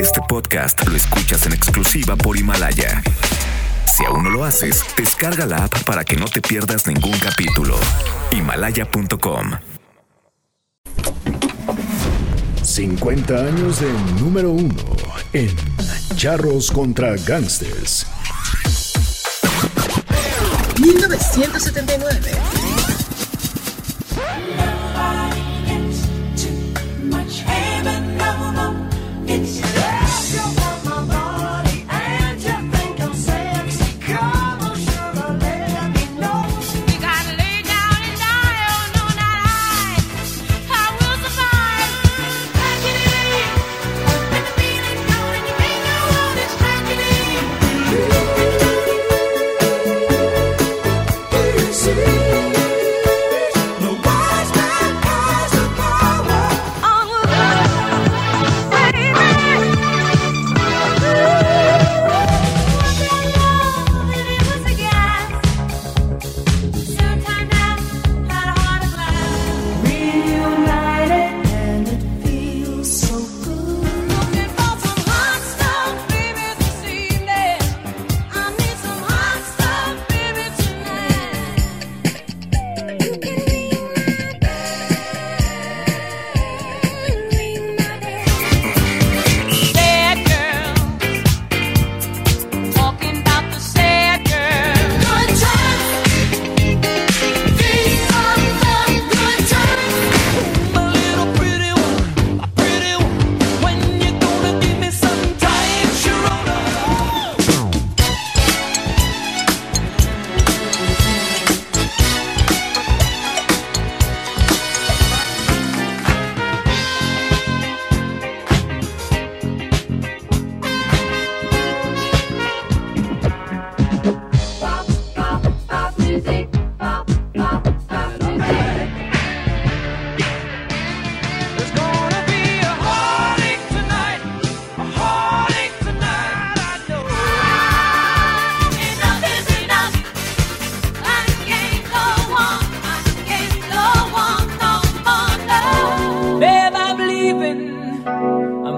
Este podcast lo escuchas en exclusiva por Himalaya. Si aún no lo haces, descarga la app para que no te pierdas ningún capítulo. Himalaya.com 50 años de número uno en Charros contra Gangsters. 1979.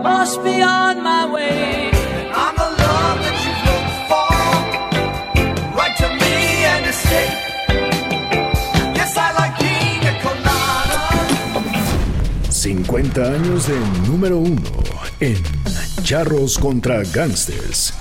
Must be on my way. I'm the love that you look for. Right to me and stay. Yes, I like pina colada. 50 años de número uno en Charros contra Gangsters.